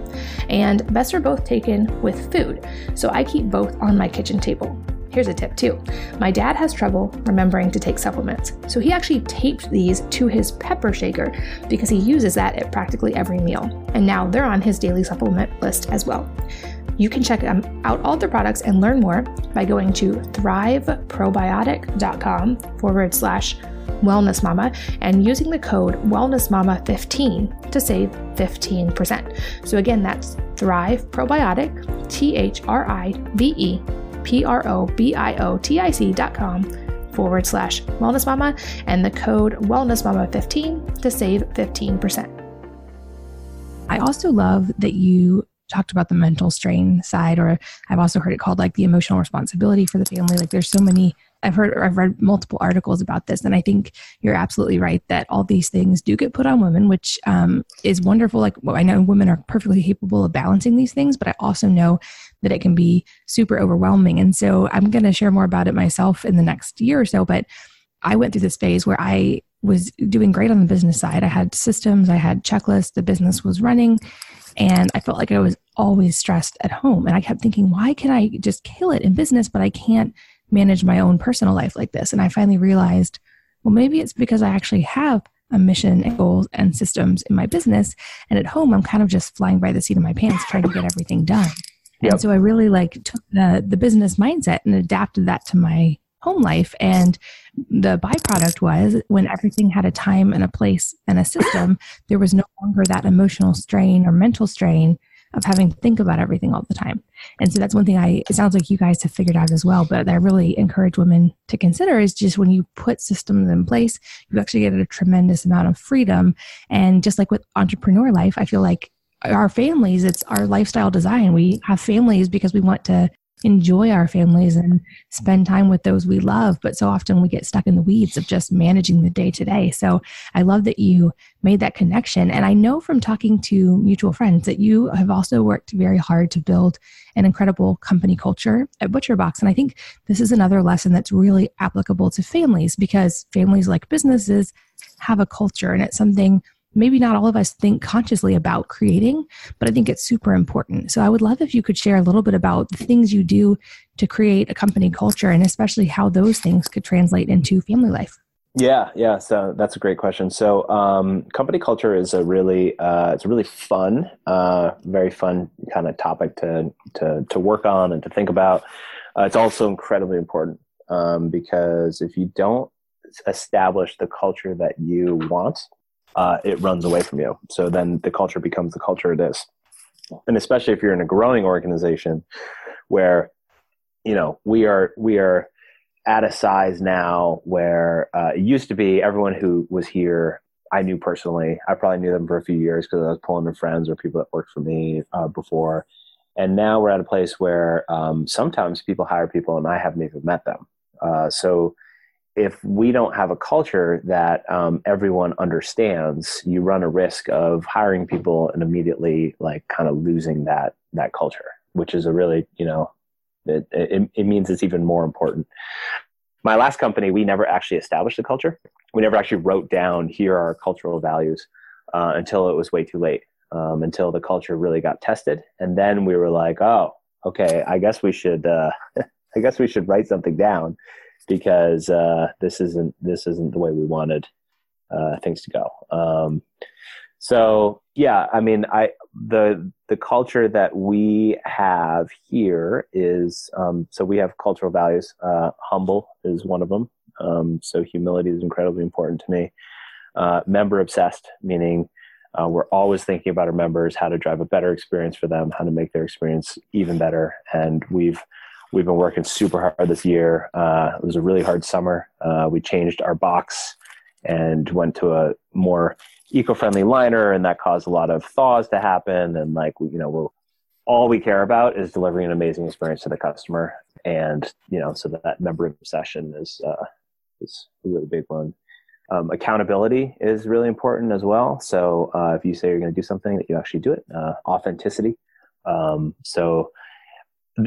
Speaker 2: and best are both taken with food, so I keep both on my kitchen table. Here's a tip too. My dad has trouble remembering to take supplements, so he actually taped these to his pepper shaker because he uses that at practically every meal. And now they're on his daily supplement list as well. You can check out all their products and learn more by going to thriveprobiotic.com forward slash Wellness Mama and using the code Wellness Mama 15 to save 15%. So again, that's Thrive Probiotic, T H R I V E P R O B I O T I C dot com forward slash Wellness Mama and the code Wellness Mama 15 to save 15%. I also love that you talked about the mental strain side, or I've also heard it called like the emotional responsibility for the family. Like there's so many I've heard I've read multiple articles about this, and I think you're absolutely right that all these things do get put on women, which um, is wonderful. Like well, I know women are perfectly capable of balancing these things, but I also know that it can be super overwhelming. And so I'm going to share more about it myself in the next year or so. But I went through this phase where I was doing great on the business side. I had systems, I had checklists, the business was running, and I felt like I was always stressed at home. And I kept thinking, why can I just kill it in business, but I can't manage my own personal life like this. And I finally realized, well, maybe it's because I actually have a mission and goals and systems in my business. And at home, I'm kind of just flying by the seat of my pants trying to get everything done. Yep. And so I really like took the, the business mindset and adapted that to my home life. And the byproduct was when everything had a time and a place and a system, there was no longer that emotional strain or mental strain of having to think about everything all the time. And so that's one thing I, it sounds like you guys have figured out as well, but I really encourage women to consider is just when you put systems in place, you actually get a tremendous amount of freedom. And just like with entrepreneur life, I feel like our families, it's our lifestyle design. We have families because we want to enjoy our families and spend time with those we love. But so often we get stuck in the weeds of just managing the day to day. So I love that you made that connection. And I know from talking to mutual friends that you have also worked very hard to build an incredible company culture at ButcherBox. And I think this is another lesson that's really applicable to families because families like businesses have a culture and it's something maybe not all of us think consciously about creating, but I think it's super important. So I would love if you could share a little bit about the things you do to create a company culture and especially how those things could translate into family life.
Speaker 3: Yeah, yeah. So that's a great question. So, um, company culture is a really, uh, it's a really fun, uh, very fun kind of topic to to to work on and to think about. Uh, it's also incredibly important um, because if you don't establish the culture that you want, uh, it runs away from you. So then the culture becomes the culture it is. And especially if you're in a growing organization where, you know, we are, we are at a size now where uh, it used to be everyone who was here I knew personally. I probably knew them for a few years because I was pulling their friends or people that worked for me uh, before. And now we're at a place where um, sometimes people hire people and I haven't even met them. Uh, so if we don't have a culture that um, everyone understands, you run a risk of hiring people and immediately like kind of losing that that culture, which is a really you know it, it, it means it's even more important. My last company, we never actually established a culture. We never actually wrote down here are our cultural values uh, until it was way too late. Um, until the culture really got tested, and then we were like, oh, okay, I guess we should. Uh, I guess we should write something down because uh, this isn't this isn't the way we wanted uh, things to go. Um, so yeah, I mean, I the the culture that we have here is um, so we have cultural values. Uh, humble is one of them. Um, so humility is incredibly important to me. Uh, member obsessed, meaning uh, we're always thinking about our members, how to drive a better experience for them, how to make their experience even better, and we've We've been working super hard this year. Uh, it was a really hard summer. Uh, we changed our box and went to a more eco-friendly liner, and that caused a lot of thaws to happen. And like you know, we're all we care about is delivering an amazing experience to the customer. And you know, so that, member obsession is uh, is a really big one. Um, accountability is really important as well. So uh, if you say you're going to do something, that you actually do it. Uh, authenticity. Um, so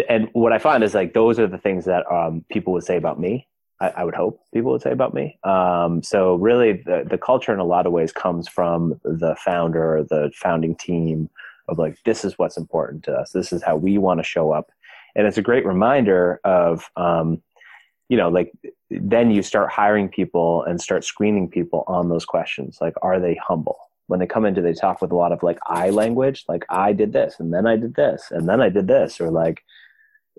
Speaker 3: and what I find is like those are the things that um, people would say about me. I, I, would hope people would say about me. Um, so really, the the culture in a lot of ways comes from the founder the founding team of like this is what's important to us. This is how we want to show up, and it's a great reminder of um, you know like then you start hiring people and start screening people on those questions like are they humble when they come into they talk with a lot of like i language like i did this and then i did this and then i did this or like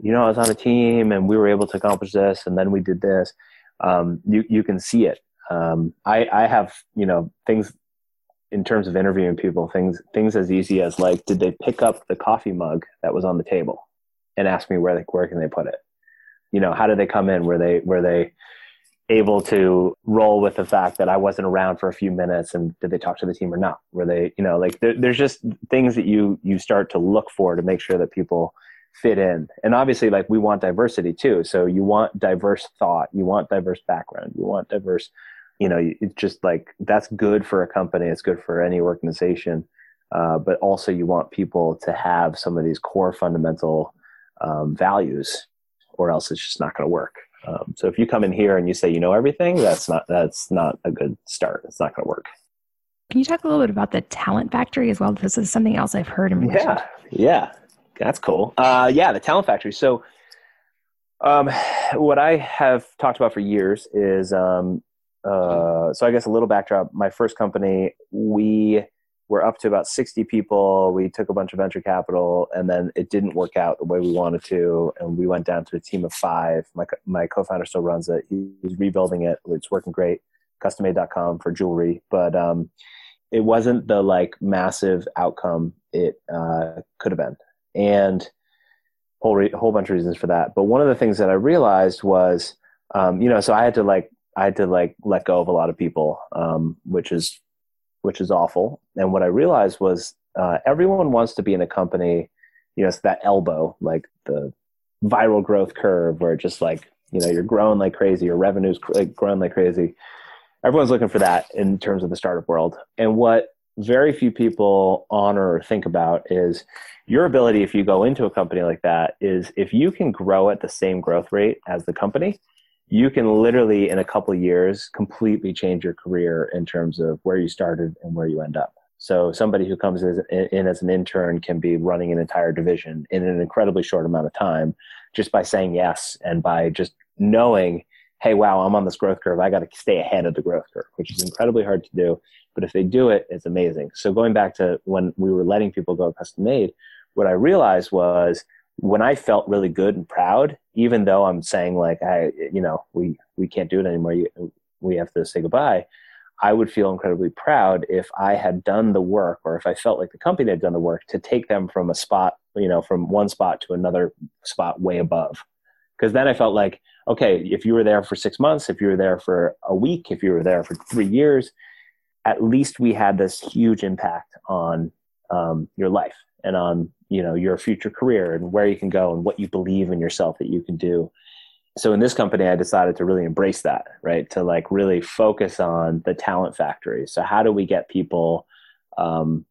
Speaker 3: you know, I was on a team and we were able to accomplish this, and then we did this. Um, you you can see it. Um, I I have you know things in terms of interviewing people, things things as easy as like, did they pick up the coffee mug that was on the table and ask me where they where can they put it? You know, how did they come in? Were they were they able to roll with the fact that I wasn't around for a few minutes and did they talk to the team or not? Were they, you know, like there, there's just things that you you start to look for to make sure that people fit in. And obviously like we want diversity too. So you want diverse thought you want diverse background you want diverse you know it's just like that's good for a company it's good for any organization. Uh, but also you want people to have some of these core fundamental um, values or else it's just not going to work. Um, so if you come in here and you say you know everything that's not that's not a good start. It's not going to work.
Speaker 2: Can you talk a little bit about the talent factory as well? This is something else i've heard in
Speaker 3: yeah. Yeah that's cool. Uh, yeah, the Talent Factory. So, um, what I have talked about for years is, um, uh, so I guess a little backdrop. My first company, we were up to about 60 people. We took a bunch of venture capital, and then it didn't work out the way we wanted to, and we went down to a team of five. My my co-founder still runs it. He's rebuilding it. It's working great. CustomMade.com for jewelry, but um, it wasn't the like massive outcome it uh, could have been and whole re- whole bunch of reasons for that. But one of the things that I realized was, um, you know, so I had to like I had to like let go of a lot of people, um, which is which is awful. And what I realized was uh, everyone wants to be in a company, you know, it's that elbow, like the viral growth curve, where just like you know you're growing like crazy, your revenues like growing like crazy. Everyone's looking for that in terms of the startup world. And what very few people honor or think about is your ability if you go into a company like that is if you can grow at the same growth rate as the company you can literally in a couple years completely change your career in terms of where you started and where you end up. So somebody who comes in as an intern can be running an entire division in an incredibly short amount of time just by saying yes and by just knowing hey wow i'm on this growth curve. I got to stay ahead of the growth curve which is incredibly hard to do but if they do it, it's amazing. So going back to when we were letting people go CustomMade, what I realized was when I felt really good and proud, even though I'm saying like, I, you know, we, we can't do it anymore. We have to say goodbye, I would feel incredibly proud if I had done the work or if I felt like the company had done the work to take them from a spot, you know, from one spot to another spot way above. Because then I felt like, okay, if you were there for six months, if you were there for a week, if you were there for three years, at least we had this huge impact on um, your life and on you know your future career and where you can go and what you believe in yourself that you can do. So in this company i decided to really embrace that right? To like really focus on the talent factory. So how do we get people um,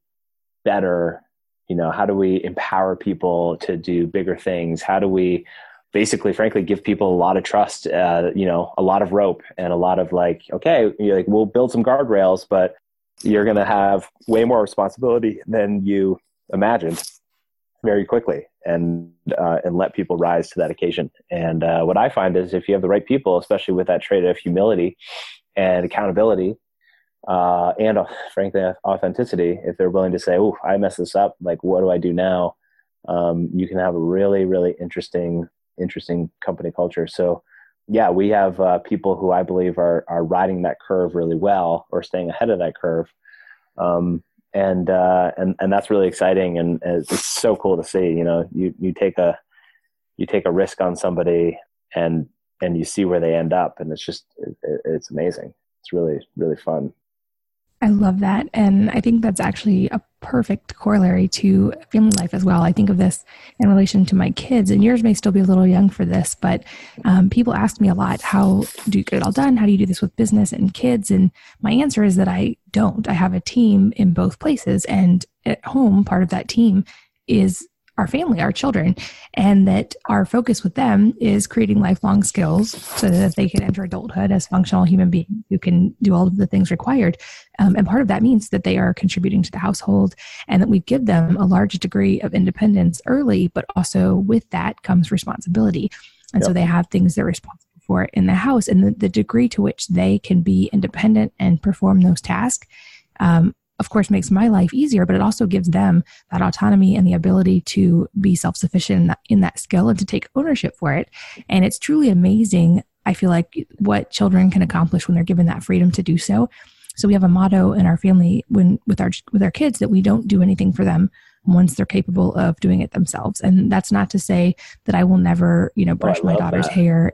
Speaker 3: better? You know how do we empower people to do bigger things? How do we basically frankly give people a lot of trust uh, you know a lot of rope and a lot of like okay like we'll build some guardrails but you're going to have way more responsibility than you imagined very quickly and uh, and let people rise to that occasion. And uh, what I find is if you have the right people, especially with that trait of humility and accountability, uh, and frankly authenticity, if they're willing to say, "Oh, I messed this up. Like, what do I do now?" Um, you can have a really, really interesting, interesting company culture. So, yeah, we have uh, people who I believe are are riding that curve really well, or staying ahead of that curve. Um, and uh, and and that's really exciting and, it's so cool to see. You know, you you take a you take a risk on somebody and and you see where they end up, and it's just it, it's amazing. It's really really fun.
Speaker 2: I love that. And I think that's actually a perfect corollary to family life as well. I think of this in relation to my kids, and yours may still be a little young for this, but um, people ask me a lot, how do you get it all done? How do you do this with business and kids? And my answer is that I don't. I have a team in both places, and at home, part of that team is our family, our children, and that our focus with them is creating lifelong skills so that they can enter adulthood as functional human beings who can do all of the things required. Um, and part of that means that they are contributing to the household and that we give them a large degree of independence early, but also with that comes responsibility. And yep. so they have things they're responsible for in the house and the, the degree to which they can be independent and perform those tasks um, of course makes my life easier but it also gives them that autonomy and the ability to be self-sufficient in that, in that skill and to take ownership for it. And it's truly amazing i feel like what children can accomplish when they're given that freedom to do so. So we have a motto in our family when with our with our kids that we don't do anything for them once they're capable of doing it themselves. And that's not to say that i will never you know oh, brush oh, my daughter's that. hair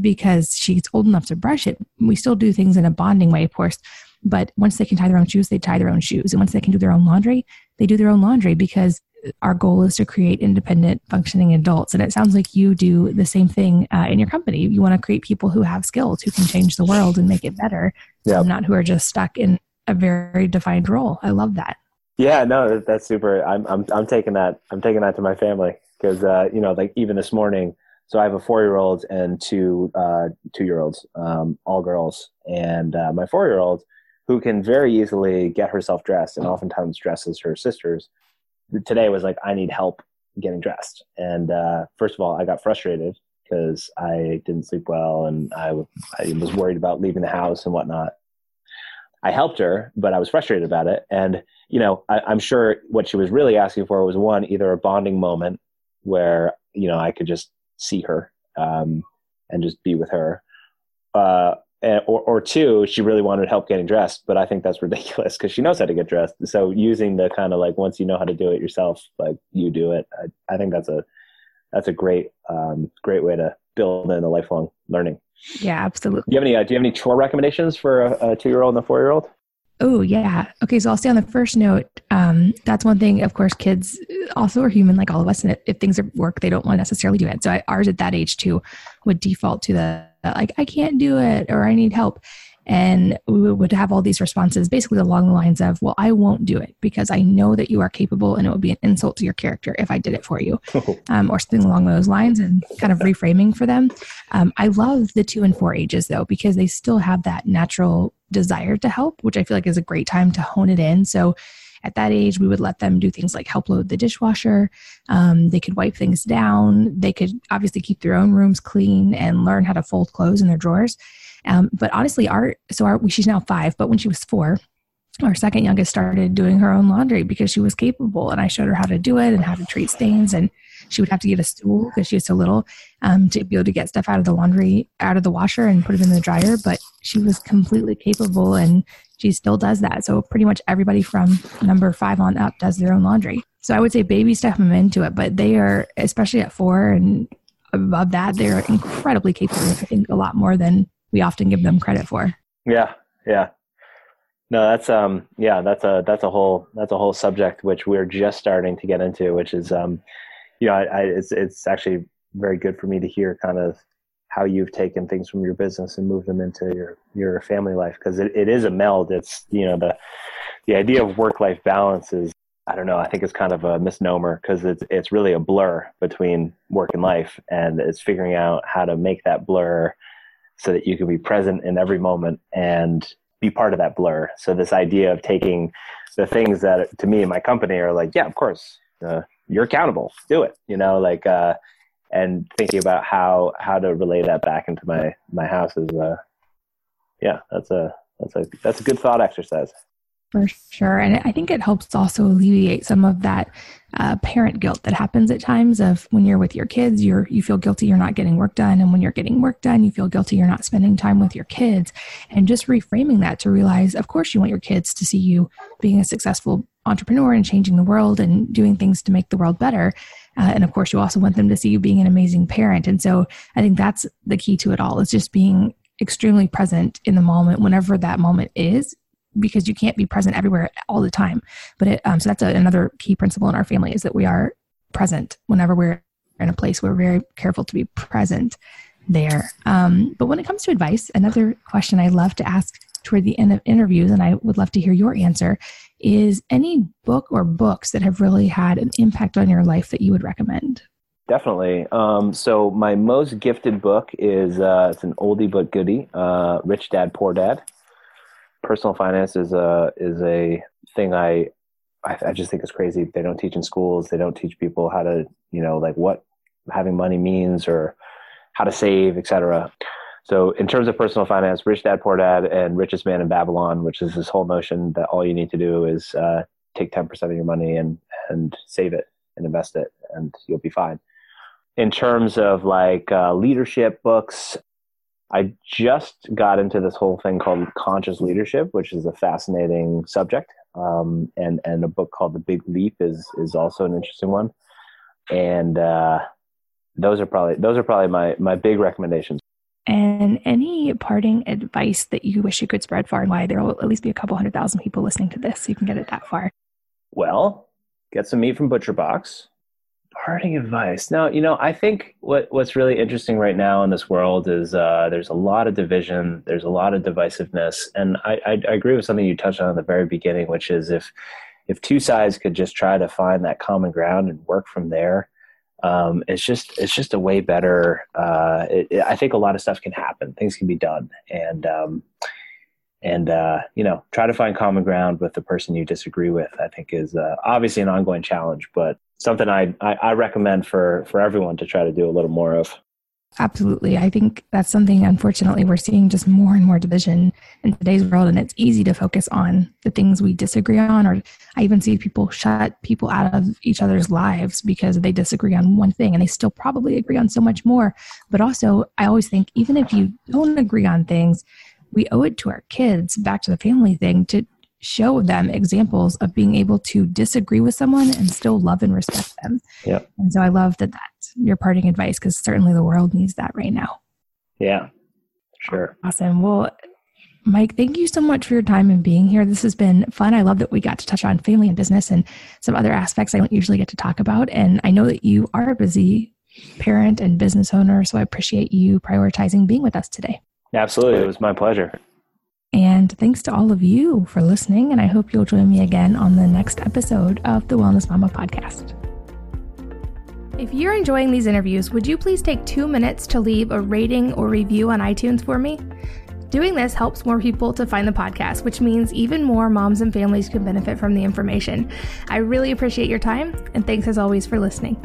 Speaker 2: because she's old enough to brush it. We still do things in a bonding way of course but once they can tie their own shoes, they tie their own shoes. And once they can do their own laundry, they do their own laundry because our goal is to create independent, functioning adults. And it sounds like you do the same thing uh, in your company. You want to create people who have skills, who can change the world and make it better, not who are just stuck in a very defined role. I love that.
Speaker 3: Yeah, no, that's super. I'm I'm I'm taking that. I'm taking that to my family because uh, you know, like even this morning. So I have a four year old and two uh, two year olds, um, all girls, and uh, my four year old who can very easily get herself dressed and oftentimes dresses her sisters. Today was like, I need help getting dressed. And uh, first of all, I got frustrated because I didn't sleep well and I, was worried about leaving the house and whatnot. I helped her, but I was frustrated about it. And, you know, I, I'm sure what she was really asking for was one, either a bonding moment where, you know, I could just see her um, and just be with her. Uh, or, or two, she really wanted help getting dressed, but I think that's ridiculous because she knows how to get dressed. So using the kind of like once you know how to do it yourself, like you do it, I, I think that's a that's a great um, great way to build in a lifelong learning.
Speaker 2: Yeah, absolutely.
Speaker 3: Do you have any uh, Do you have any chore recommendations for a, a two year old and a four year old?
Speaker 2: Oh, yeah. Okay, so I'll say on the first note, um, that's one thing. Of course, kids also are human like all of us, and if things work, they don't want to necessarily do it. So I, ours at that age too would default to the like I can't do it or I need help. And we would have all these responses basically along the lines of, Well, I won't do it because I know that you are capable and it would be an insult to your character if I did it for you, um, or something along those lines, and kind of reframing for them. Um, I love the two and four ages though, because they still have that natural desire to help, which I feel like is a great time to hone it in. So at that age, we would let them do things like help load the dishwasher. Um, they could wipe things down. They could obviously keep their own rooms clean and learn how to fold clothes in their drawers. Um, but honestly, our so our she's now five, but when she was four, our second youngest started doing her own laundry because she was capable, and I showed her how to do it and how to treat stains and she would have to get a stool because she was so little um, to be able to get stuff out of the laundry, out of the washer, and put it in the dryer. But she was completely capable, and she still does that. So pretty much everybody from number five on up does their own laundry. So I would say baby step them into it, but they are, especially at four and above that, they're incredibly capable. I think a lot more than we often give them credit for.
Speaker 3: Yeah, yeah. No, that's um yeah, that's a that's a whole that's a whole subject which we're just starting to get into, which is um you know, I, I it's it's actually very good for me to hear kind of how you've taken things from your business and moved them into your your family life because it, it is a meld. It's you know the the idea of work life balance is I don't know. I think it's kind of a misnomer because it's it's really a blur between work and life, and it's figuring out how to make that blur so that you can be present in every moment and be part of that blur. So this idea of taking the things that to me and my company are like, yeah, of course, uh, you're accountable, do it, you know, like, uh, and thinking about how, how to relay that back into my, my house is, uh, yeah, that's a, that's a, that's a good thought exercise.
Speaker 2: For sure. And I think it helps also alleviate some of that uh, parent guilt that happens at times of when you're with your kids, you're, you feel guilty you're not getting work done. And when you're getting work done, you feel guilty you're not spending time with your kids. And just reframing that to realize, of course, you want your kids to see you being a successful entrepreneur and changing the world and doing things to make the world better. Uh, and of course, you also want them to see you being an amazing parent. And so I think that's the key to it all is just being extremely present in the moment, whenever that moment is, because you can't be present everywhere all the time. But it, um, so that's a, another key principle in our family is that we are present whenever we're in a place. We're very careful to be present there. Um, but when it comes to advice, another question I love to ask toward the end of interviews, and I would love to hear your answer, is any book or books that have really had an impact on your life that you would recommend?
Speaker 3: Definitely. Um, so my most gifted book is uh, it's an oldie but goodie, uh, Rich Dad Poor Dad personal finance is a is a thing I, I I just think is crazy. They don't teach in schools. They don't teach people how to you know like what having money means or how to save, etc. So in terms of personal finance, Rich Dad Poor Dad and Richest Man in Babylon, which is this whole notion that all you need to do is uh, take ten percent of your money and and save it and invest it, and you'll be fine. In terms of like uh, leadership books, I just got into this whole thing called conscious leadership, which is a fascinating subject. Um, and and a book called The Big Leap is is also an interesting one. And uh, those are probably those are probably my my big recommendations.
Speaker 2: And any parting advice that you wish you could spread far and wide? There will at least be a couple hundred thousand people listening to this, so you can get it that far.
Speaker 3: Well, get some meat from ButcherBox parting advice. Now you know i think what what's really interesting right now in this world is uh, there's a lot of division there's a lot of divisiveness and I, I, I agree with something you touched on at the very beginning which is if if two sides could just try to find that common ground and work from there um, it's just it's just a way better uh, it, it, i think a lot of stuff can happen. Things can be done. And um, and uh, you know try to find common ground with the person you disagree with i think is uh, obviously an ongoing challenge but something I, I, I recommend for for everyone to try to do a little more of.
Speaker 2: Absolutely. I think that's something unfortunately we're seeing just more and more division in today's world and it's easy to focus on the things we disagree on or i even see people shut people out of each other's lives because they disagree on one thing and they still probably agree on so much more. But also i always think even if you don't agree on things we owe it to our kids back to the family thing to show them examples of being able to disagree with someone and still love and respect them.
Speaker 3: Yeah.
Speaker 2: And so I love that that's your parting advice because certainly the world needs that right now.
Speaker 3: Yeah. Sure.
Speaker 2: Awesome. Well, Mike, thank you so much for your time and being here. This has been fun. I love that we got to touch on family and business and some other aspects I don't usually get to talk about. And I know that you are a busy parent and business owner, so I appreciate you prioritizing being with us today.
Speaker 3: Absolutely. It was my pleasure.
Speaker 2: And thanks to all of you for listening. And I hope you'll join me again on the next episode of the Wellness Mama podcast. If you're enjoying these interviews, would you please take two minutes to leave a rating or review on iTunes for me? Doing this helps more people to find the podcast, which means even more moms and families can benefit from the information. I really appreciate your time, and thanks as always for listening.